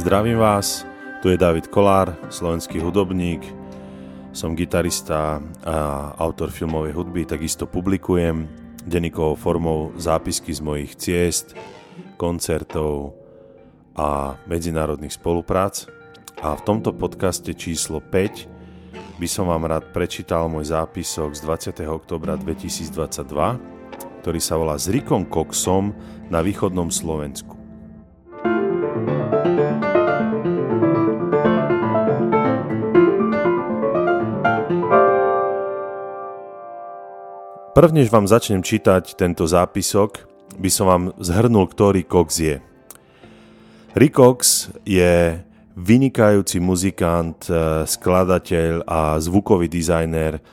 Zdravím vás, tu je David Kolár, slovenský hudobník, som gitarista a autor filmovej hudby, takisto publikujem denníkovou formou zápisky z mojich ciest, koncertov a medzinárodných spoluprác. A v tomto podcaste číslo 5 by som vám rád prečítal môj zápisok z 20. oktobra 2022, ktorý sa volá S Rikom Coxom na východnom Slovensku. Prvnež vám začnem čítať tento zápisok, by som vám zhrnul, ktorý Cox je. Rick Cox je vynikajúci muzikant, eh, skladateľ a zvukový dizajner.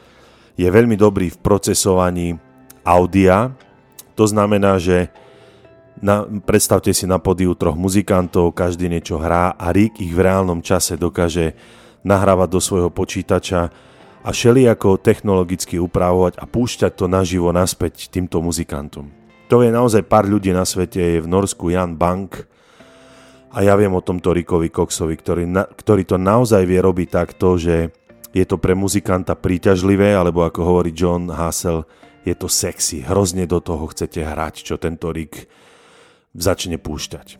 Je veľmi dobrý v procesovaní audia. To znamená, že na, predstavte si na podiu troch muzikantov, každý niečo hrá a Rick ich v reálnom čase dokáže nahrávať do svojho počítača a ako technologicky upravovať a púšťať to naživo naspäť týmto muzikantom. To je naozaj pár ľudí na svete, je v Norsku Jan Bank a ja viem o tomto Rickovi Coxovi, ktorý, na, ktorý to naozaj vie robiť takto, že je to pre muzikanta príťažlivé, alebo ako hovorí John Hassel, je to sexy, hrozne do toho chcete hrať, čo tento Rick začne púšťať.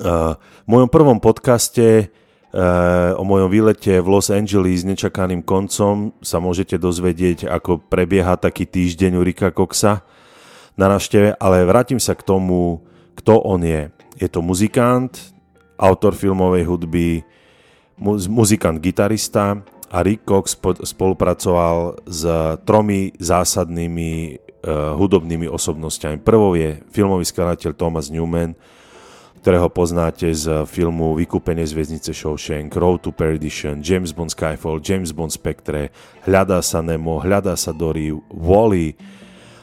Uh, v mojom prvom podcaste o mojom výlete v Los Angeles s nečakaným koncom sa môžete dozvedieť, ako prebieha taký týždeň u Rika Coxa na návšteve, ale vrátim sa k tomu, kto on je. Je to muzikant, autor filmovej hudby, muzikant, gitarista a Rick Cox spolupracoval s tromi zásadnými uh, hudobnými osobnostiami. Prvou je filmový skladateľ Thomas Newman, ktorého poznáte z filmu Vykúpenie z väznice Shawshank, Road to Perdition, James Bond Skyfall, James Bond Spectre, Hľadá sa Nemo, Hľadá sa Dory, Wally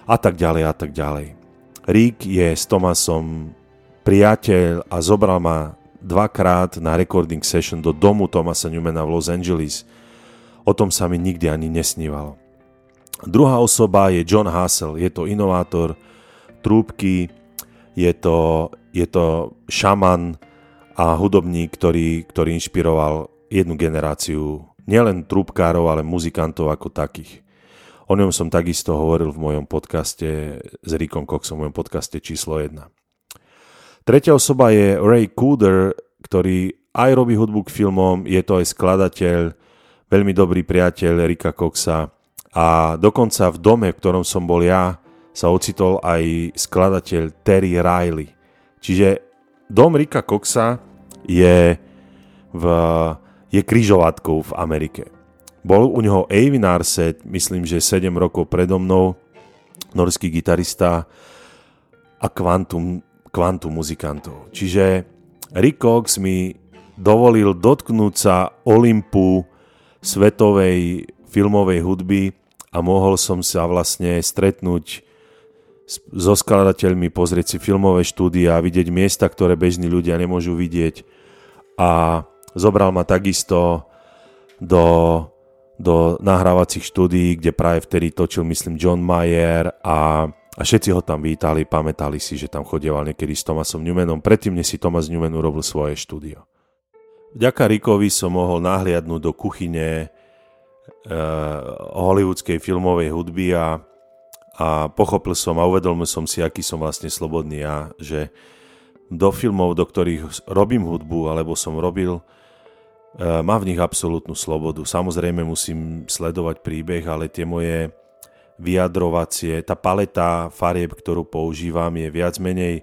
a tak ďalej a tak ďalej. Rick je s Tomasom priateľ a zobral ma dvakrát na recording session do domu Tomasa Newmana v Los Angeles. O tom sa mi nikdy ani nesnívalo. Druhá osoba je John Hassel, je to inovátor trúbky, je to je to šaman a hudobník, ktorý, ktorý inšpiroval jednu generáciu nielen trúbkárov, ale muzikantov ako takých. O ňom som takisto hovoril v mojom podcaste s Rickom Coxom, v mojom podcaste číslo 1. Tretia osoba je Ray Cooder, ktorý aj robí hudbu k filmom, je to aj skladateľ, veľmi dobrý priateľ Ricka Coxa a dokonca v dome, v ktorom som bol ja, sa ocitol aj skladateľ Terry Riley. Čiže dom Rika Coxa je, v, je kryžovatkou v Amerike. Bol u neho Eivin Arset, myslím, že 7 rokov predo mnou, norský gitarista a kvantum, kvantum muzikantov. Čiže Rick Cox mi dovolil dotknúť sa Olympu svetovej filmovej hudby a mohol som sa vlastne stretnúť so skladateľmi, pozrieť si filmové štúdia, vidieť miesta, ktoré bežní ľudia nemôžu vidieť. A zobral ma takisto do, do nahrávacích štúdií, kde práve vtedy točil, myslím, John Mayer a, a všetci ho tam vítali, pamätali si, že tam chodieval niekedy s Thomasom Newmanom, predtým, než si Thomas Newman urobil svoje štúdio. Vďaka Rickovi som mohol nahliadnúť do kuchyne uh, hollywoodskej filmovej hudby a a pochopil som a uvedomil som si, aký som vlastne slobodný ja, že do filmov, do ktorých robím hudbu, alebo som robil, e, má v nich absolútnu slobodu. Samozrejme musím sledovať príbeh, ale tie moje vyjadrovacie, tá paleta farieb, ktorú používam, je viac menej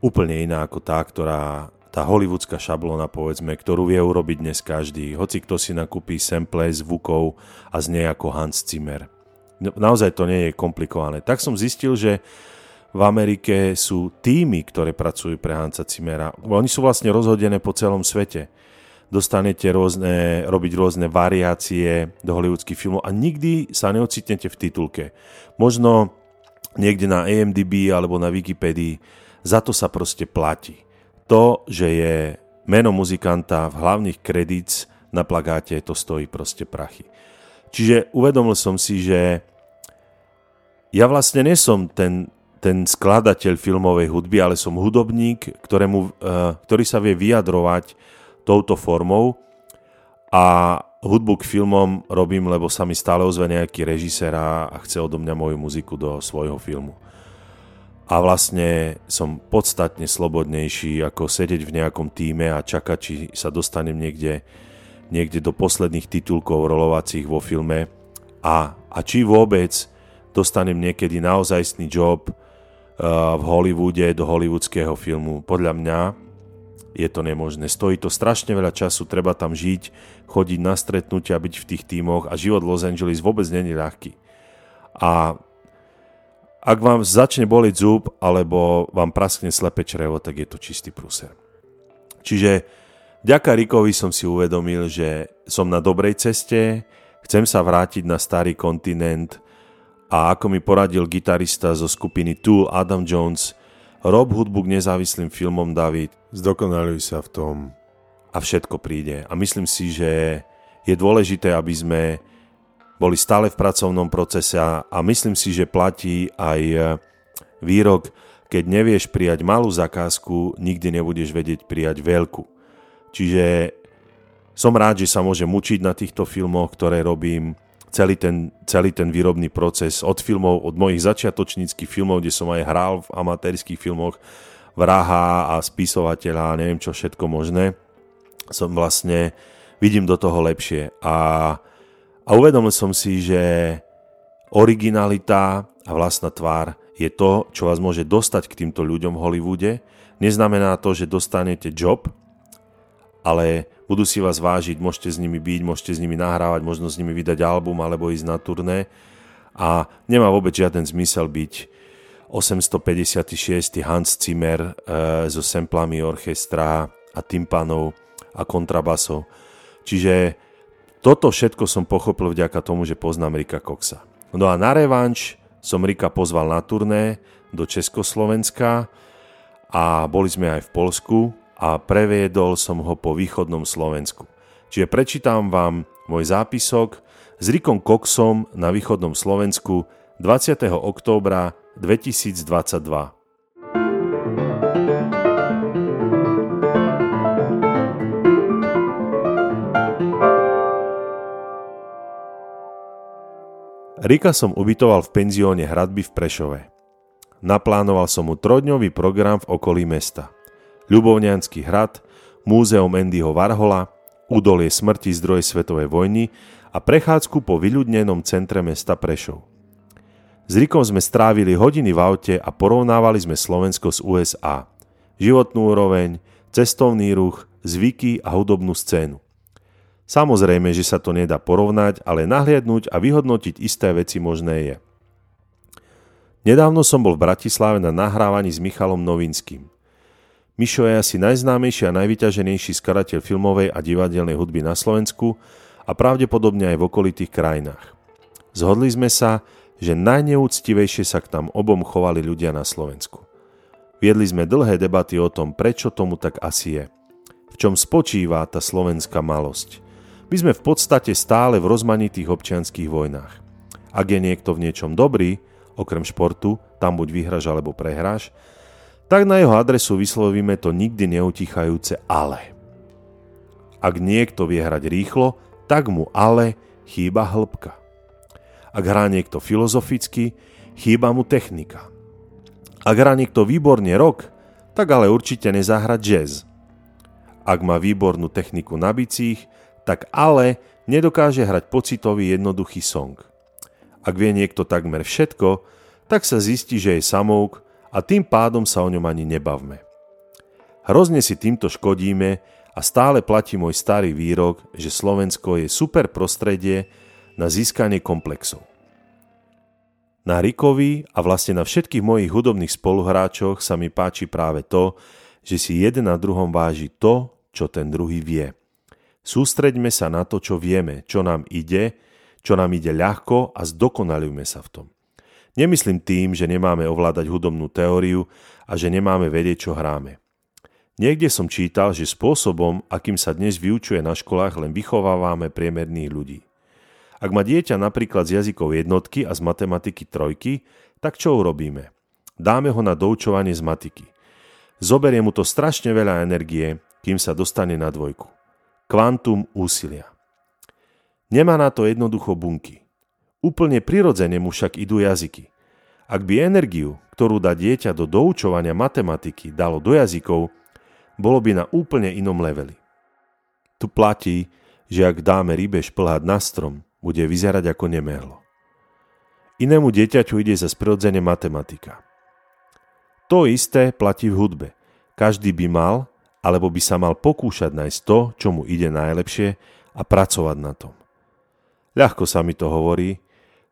úplne iná ako tá, ktorá tá hollywoodská šablona, povedzme, ktorú vie urobiť dnes každý. Hoci kto si nakúpi sample zvukov a znie ako Hans Zimmer naozaj to nie je komplikované. Tak som zistil, že v Amerike sú týmy, ktoré pracujú pre Hansa Cimera. Oni sú vlastne rozhodené po celom svete. Dostanete rôzne, robiť rôzne variácie do hollywoodských filmov a nikdy sa neocitnete v titulke. Možno niekde na AMDB alebo na Wikipedii. Za to sa proste platí. To, že je meno muzikanta v hlavných kredíc na plagáte, to stojí proste prachy. Čiže uvedomil som si, že ja vlastne nesom ten ten skladateľ filmovej hudby, ale som hudobník, ktorému, uh, ktorý sa vie vyjadrovať touto formou a hudbu k filmom robím, lebo sa mi stále ozve nejaký režisér a chce odo mňa moju muziku do svojho filmu. A vlastne som podstatne slobodnejší ako sedieť v nejakom týme a čakať, či sa dostanem niekde, niekde do posledných titulkov rolovacích vo filme a, a či vôbec dostanem niekedy naozajstný job uh, v Hollywoode do hollywoodského filmu. Podľa mňa je to nemožné. Stojí to strašne veľa času, treba tam žiť, chodiť na stretnutia, byť v tých tímoch a život Los Angeles vôbec není ľahký. A ak vám začne boliť zub alebo vám praskne slepe črevo, tak je to čistý pruser. Čiže ďaká Rikovi som si uvedomil, že som na dobrej ceste, chcem sa vrátiť na starý kontinent a ako mi poradil gitarista zo skupiny Tool Adam Jones, rob hudbu k nezávislým filmom David, zdokonaluj sa v tom a všetko príde. A myslím si, že je dôležité, aby sme boli stále v pracovnom procese a, myslím si, že platí aj e, výrok, keď nevieš prijať malú zakázku, nikdy nebudeš vedieť prijať veľkú. Čiže som rád, že sa môžem učiť na týchto filmoch, ktoré robím, celý ten, celý ten výrobný proces od filmov, od mojich začiatočníckých filmov, kde som aj hral v amatérských filmoch, vraha a spisovateľa a neviem čo všetko možné, som vlastne, vidím do toho lepšie. A, a uvedomil som si, že originalita a vlastná tvár je to, čo vás môže dostať k týmto ľuďom v Hollywoode. Neznamená to, že dostanete job, ale budú si vás vážiť, môžete s nimi byť, môžete s nimi nahrávať, možno s nimi vydať album alebo ísť na turné a nemá vôbec žiaden zmysel byť 856. Hans Zimmer e, so semplami orchestra a tympanov a kontrabasov. Čiže toto všetko som pochopil vďaka tomu, že poznám Rika Coxa. No a na revanš som Rika pozval na turné do Československa a boli sme aj v Polsku a previedol som ho po východnom Slovensku. Čiže prečítam vám môj zápisok s Rikom Coxom na východnom Slovensku 20. októbra 2022. Rika som ubytoval v penzióne Hradby v Prešove. Naplánoval som mu trojdňový program v okolí mesta. Ľubovňanský hrad, múzeum Andyho Varhola, údolie smrti zdroje svetovej vojny a prechádzku po vyľudnenom centre mesta Prešov. S Rikom sme strávili hodiny v aute a porovnávali sme Slovensko s USA. Životnú úroveň, cestovný ruch, zvyky a hudobnú scénu. Samozrejme, že sa to nedá porovnať, ale nahliadnúť a vyhodnotiť isté veci možné je. Nedávno som bol v Bratislave na nahrávaní s Michalom Novinským. Mišo je asi najznámejší a najvyťaženejší skladateľ filmovej a divadelnej hudby na Slovensku a pravdepodobne aj v okolitých krajinách. Zhodli sme sa, že najneúctivejšie sa k nám obom chovali ľudia na Slovensku. Viedli sme dlhé debaty o tom, prečo tomu tak asi je. V čom spočíva tá slovenská malosť. My sme v podstate stále v rozmanitých občianských vojnách. Ak je niekto v niečom dobrý, okrem športu, tam buď vyhráš alebo prehráš, tak na jeho adresu vyslovíme to nikdy neutichajúce ale. Ak niekto vie hrať rýchlo, tak mu ale chýba hĺbka. Ak hrá niekto filozoficky, chýba mu technika. Ak hrá niekto výborne rock, tak ale určite nezahra jazz. Ak má výbornú techniku na bicích, tak ale nedokáže hrať pocitový jednoduchý song. Ak vie niekto takmer všetko, tak sa zistí, že je samouk a tým pádom sa o ňom ani nebavme. Hrozne si týmto škodíme a stále platí môj starý výrok, že Slovensko je super prostredie, na získanie komplexov. Na Rikovi a vlastne na všetkých mojich hudobných spoluhráčoch sa mi páči práve to, že si jeden na druhom váži to, čo ten druhý vie. Sústreďme sa na to, čo vieme, čo nám ide, čo nám ide ľahko a zdokonalujme sa v tom. Nemyslím tým, že nemáme ovládať hudobnú teóriu a že nemáme vedieť, čo hráme. Niekde som čítal, že spôsobom, akým sa dnes vyučuje na školách, len vychovávame priemerných ľudí. Ak má dieťa napríklad z jazykov jednotky a z matematiky trojky, tak čo urobíme? dáme ho na doučovanie z matiky. Zoberie mu to strašne veľa energie, kým sa dostane na dvojku. Kvantum úsilia. Nemá na to jednoducho bunky. Úplne prirodzene mu však idú jazyky. Ak by energiu, ktorú dá dieťa do doučovania matematiky, dalo do jazykov, bolo by na úplne inom leveli. Tu platí, že ak dáme rybe šplhať na strom, bude vyzerať ako nemehlo. Inému dieťaťu ide za prirodzene matematika. To isté platí v hudbe. Každý by mal, alebo by sa mal pokúšať nájsť to, čo mu ide najlepšie a pracovať na tom. Ľahko sa mi to hovorí,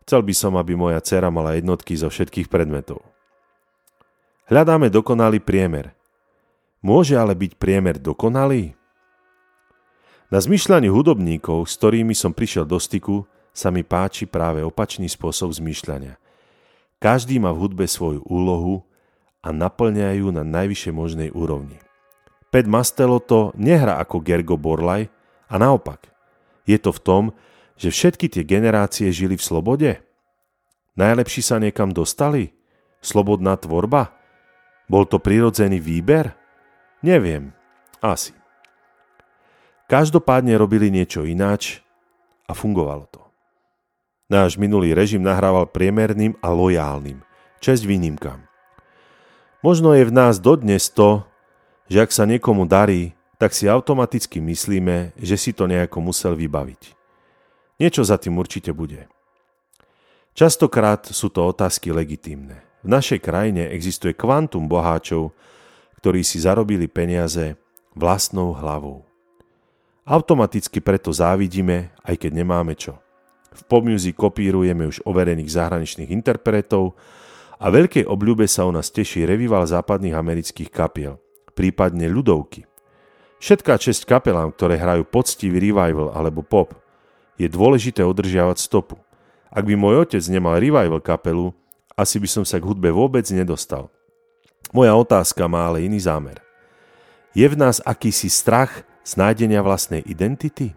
chcel by som, aby moja dcera mala jednotky zo všetkých predmetov. Hľadáme dokonalý priemer. Môže ale byť priemer dokonalý? Na zmyšľanie hudobníkov, s ktorými som prišiel do styku, sa mi páči práve opačný spôsob zmýšľania. Každý má v hudbe svoju úlohu a naplňajú na najvyššej možnej úrovni. Pet Mastelo to nehra ako Gergo Borlaj a naopak. Je to v tom, že všetky tie generácie žili v slobode? Najlepší sa niekam dostali? Slobodná tvorba? Bol to prirodzený výber? Neviem. Asi. Každopádne robili niečo ináč a fungovalo to. Náš minulý režim nahrával priemerným a lojálnym, česť výnimkám. Možno je v nás dodnes to, že ak sa niekomu darí, tak si automaticky myslíme, že si to nejako musel vybaviť. Niečo za tým určite bude. Častokrát sú to otázky legitímne. V našej krajine existuje kvantum boháčov, ktorí si zarobili peniaze vlastnou hlavou. Automaticky preto závidíme, aj keď nemáme čo. V popmusic kopírujeme už overených zahraničných interpretov a veľkej obľúbe sa u nás teší revival západných amerických kapiel, prípadne ľudovky. Všetká česť kapelám, ktoré hrajú poctivý revival alebo pop, je dôležité udržiavať stopu. Ak by môj otec nemal revival kapelu, asi by som sa k hudbe vôbec nedostal. Moja otázka má ale iný zámer. Je v nás akýsi strach z nájdenia vlastnej identity?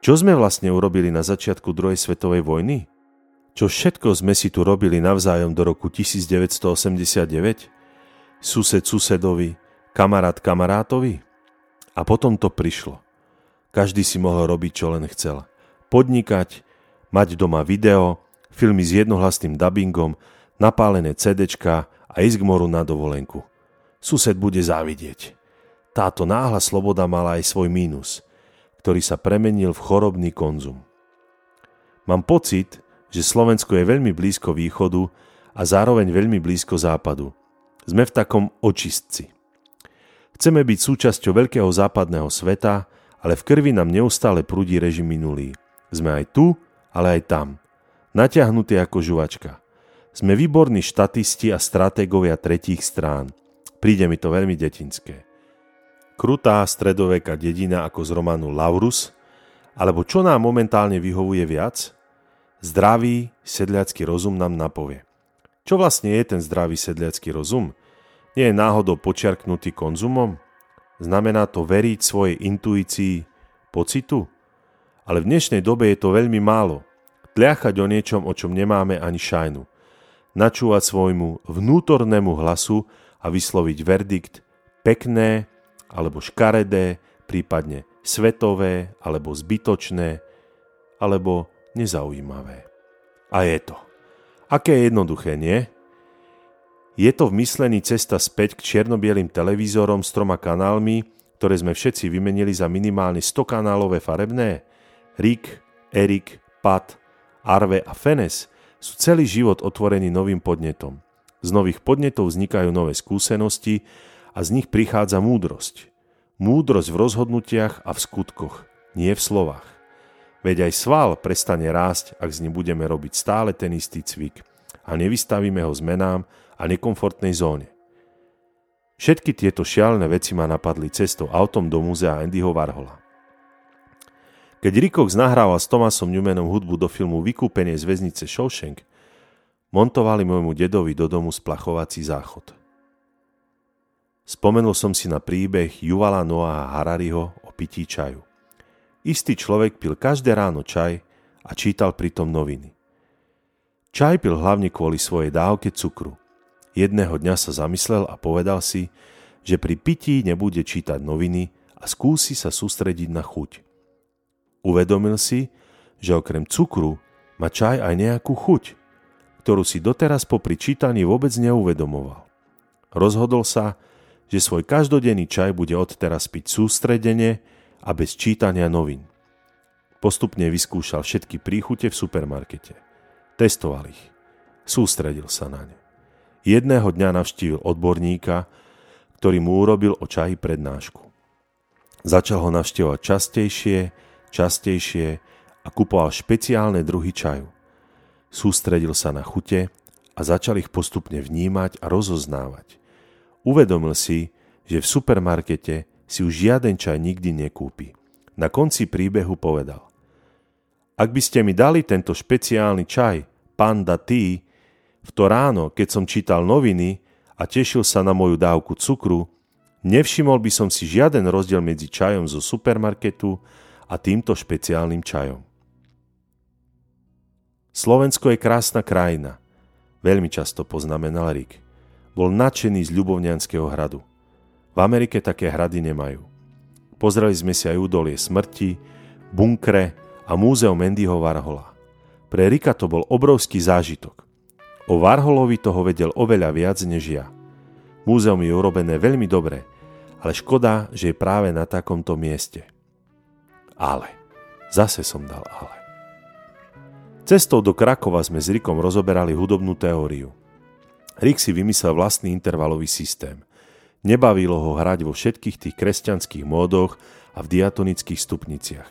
Čo sme vlastne urobili na začiatku druhej svetovej vojny? Čo všetko sme si tu robili navzájom do roku 1989? Sused susedovi, kamarát kamarátovi? A potom to prišlo. Každý si mohol robiť, čo len chcel. Podnikať, mať doma video, filmy s jednohlasným dubbingom, napálené CDčka a ísť k moru na dovolenku. Sused bude závidieť. Táto náhla sloboda mala aj svoj mínus, ktorý sa premenil v chorobný konzum. Mám pocit, že Slovensko je veľmi blízko východu a zároveň veľmi blízko západu. Sme v takom očistci. Chceme byť súčasťou veľkého západného sveta, ale v krvi nám neustále prúdi režim minulý. Sme aj tu, ale aj tam. Natiahnutí ako žuvačka. Sme výborní štatisti a stratégovia tretích strán. Príde mi to veľmi detinské krutá stredoveka dedina ako z románu Laurus, alebo čo nám momentálne vyhovuje viac? Zdravý sedliacký rozum nám napovie. Čo vlastne je ten zdravý sedliacký rozum? Nie je náhodou počiarknutý konzumom? Znamená to veriť svojej intuícii, pocitu? Ale v dnešnej dobe je to veľmi málo. Tliachať o niečom, o čom nemáme ani šajnu. Načúvať svojmu vnútornému hlasu a vysloviť verdikt pekné, alebo škaredé, prípadne svetové, alebo zbytočné, alebo nezaujímavé. A je to. Aké je jednoduché, nie? Je to v myslení cesta späť k čiernobielým televízorom s troma kanálmi, ktoré sme všetci vymenili za minimálne 100 kanálové farebné? Rick, Erik, Pat, Arve a Fenes sú celý život otvorení novým podnetom. Z nových podnetov vznikajú nové skúsenosti a z nich prichádza múdrosť. Múdrosť v rozhodnutiach a v skutkoch, nie v slovách. Veď aj sval prestane rásť, ak z ním budeme robiť stále ten istý cvik a nevystavíme ho zmenám a nekomfortnej zóne. Všetky tieto šialné veci ma napadli cestou autom do múzea Andyho Warhola. Keď Rikox nahrával s Tomasom Newmanom hudbu do filmu Vykúpenie z väznice Shawshank, montovali môjmu dedovi do domu splachovací záchod – Spomenul som si na príbeh Juvala Noah Harariho o pití čaju. Istý človek pil každé ráno čaj a čítal pritom noviny. Čaj pil hlavne kvôli svojej dávke cukru. Jedného dňa sa zamyslel a povedal si, že pri pití nebude čítať noviny a skúsi sa sústrediť na chuť. Uvedomil si, že okrem cukru má čaj aj nejakú chuť, ktorú si doteraz popri čítaní vôbec neuvedomoval. Rozhodol sa, že svoj každodenný čaj bude odteraz piť sústredene a bez čítania novín. Postupne vyskúšal všetky príchute v supermarkete. Testoval ich. Sústredil sa na ne. Jedného dňa navštívil odborníka, ktorý mu urobil o čaji prednášku. Začal ho navštevovať častejšie, častejšie a kupoval špeciálne druhy čaju. Sústredil sa na chute a začal ich postupne vnímať a rozoznávať. Uvedomil si, že v supermarkete si už žiaden čaj nikdy nekúpi. Na konci príbehu povedal Ak by ste mi dali tento špeciálny čaj, Panda Tea, v to ráno, keď som čítal noviny a tešil sa na moju dávku cukru, nevšimol by som si žiaden rozdiel medzi čajom zo supermarketu a týmto špeciálnym čajom. Slovensko je krásna krajina, veľmi často poznamenal Rick. Bol nadšený z Ľubovňanského hradu. V Amerike také hrady nemajú. Pozreli sme si aj údolie smrti, bunkre a múzeum Mendyho Varhola. Pre Rika to bol obrovský zážitok. O Varholovi toho vedel oveľa viac než ja. Múzeum je urobené veľmi dobre, ale škoda, že je práve na takomto mieste. Ale. Zase som dal ale. Cestou do Krakova sme s Rikom rozoberali hudobnú teóriu. Rik si vymyslel vlastný intervalový systém. Nebavilo ho hrať vo všetkých tých kresťanských módoch a v diatonických stupniciach.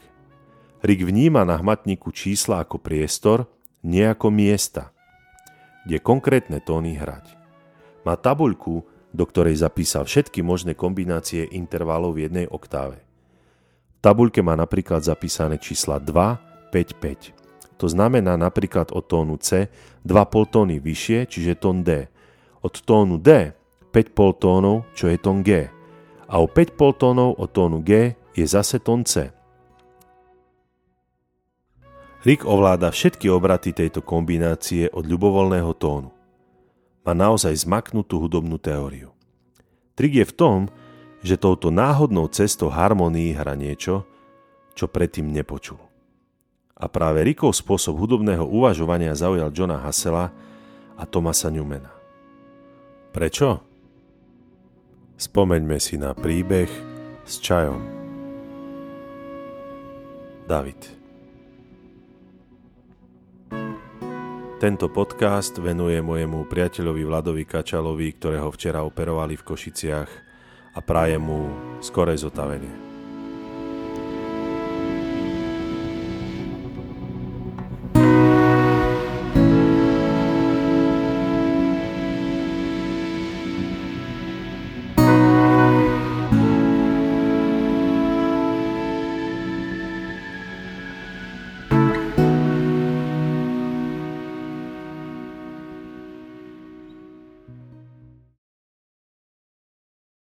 Rik vníma na hmatníku čísla ako priestor, nie ako miesta, kde konkrétne tóny hrať. Má tabuľku, do ktorej zapísal všetky možné kombinácie intervalov v jednej oktáve. Tabuľke má napríklad zapísané čísla 2, 5, 5. To znamená napríklad od tónu C 2 tóny vyššie, čiže tón D. Od tónu D 5 tónov, čo je tón G. A o 5 tónov od tónu G je zase tón C. Rick ovláda všetky obraty tejto kombinácie od ľubovoľného tónu. Má naozaj zmaknutú hudobnú teóriu. Trik je v tom, že touto náhodnou cestou harmonii hra niečo, čo predtým nepočul. A práve Rickov spôsob hudobného uvažovania zaujal Johna Hassela a Thomasa Newmana. Prečo? Spomeňme si na príbeh s čajom. David Tento podcast venuje mojemu priateľovi Vladovi Kačalovi, ktorého včera operovali v Košiciach a praje mu skorej zotavenie.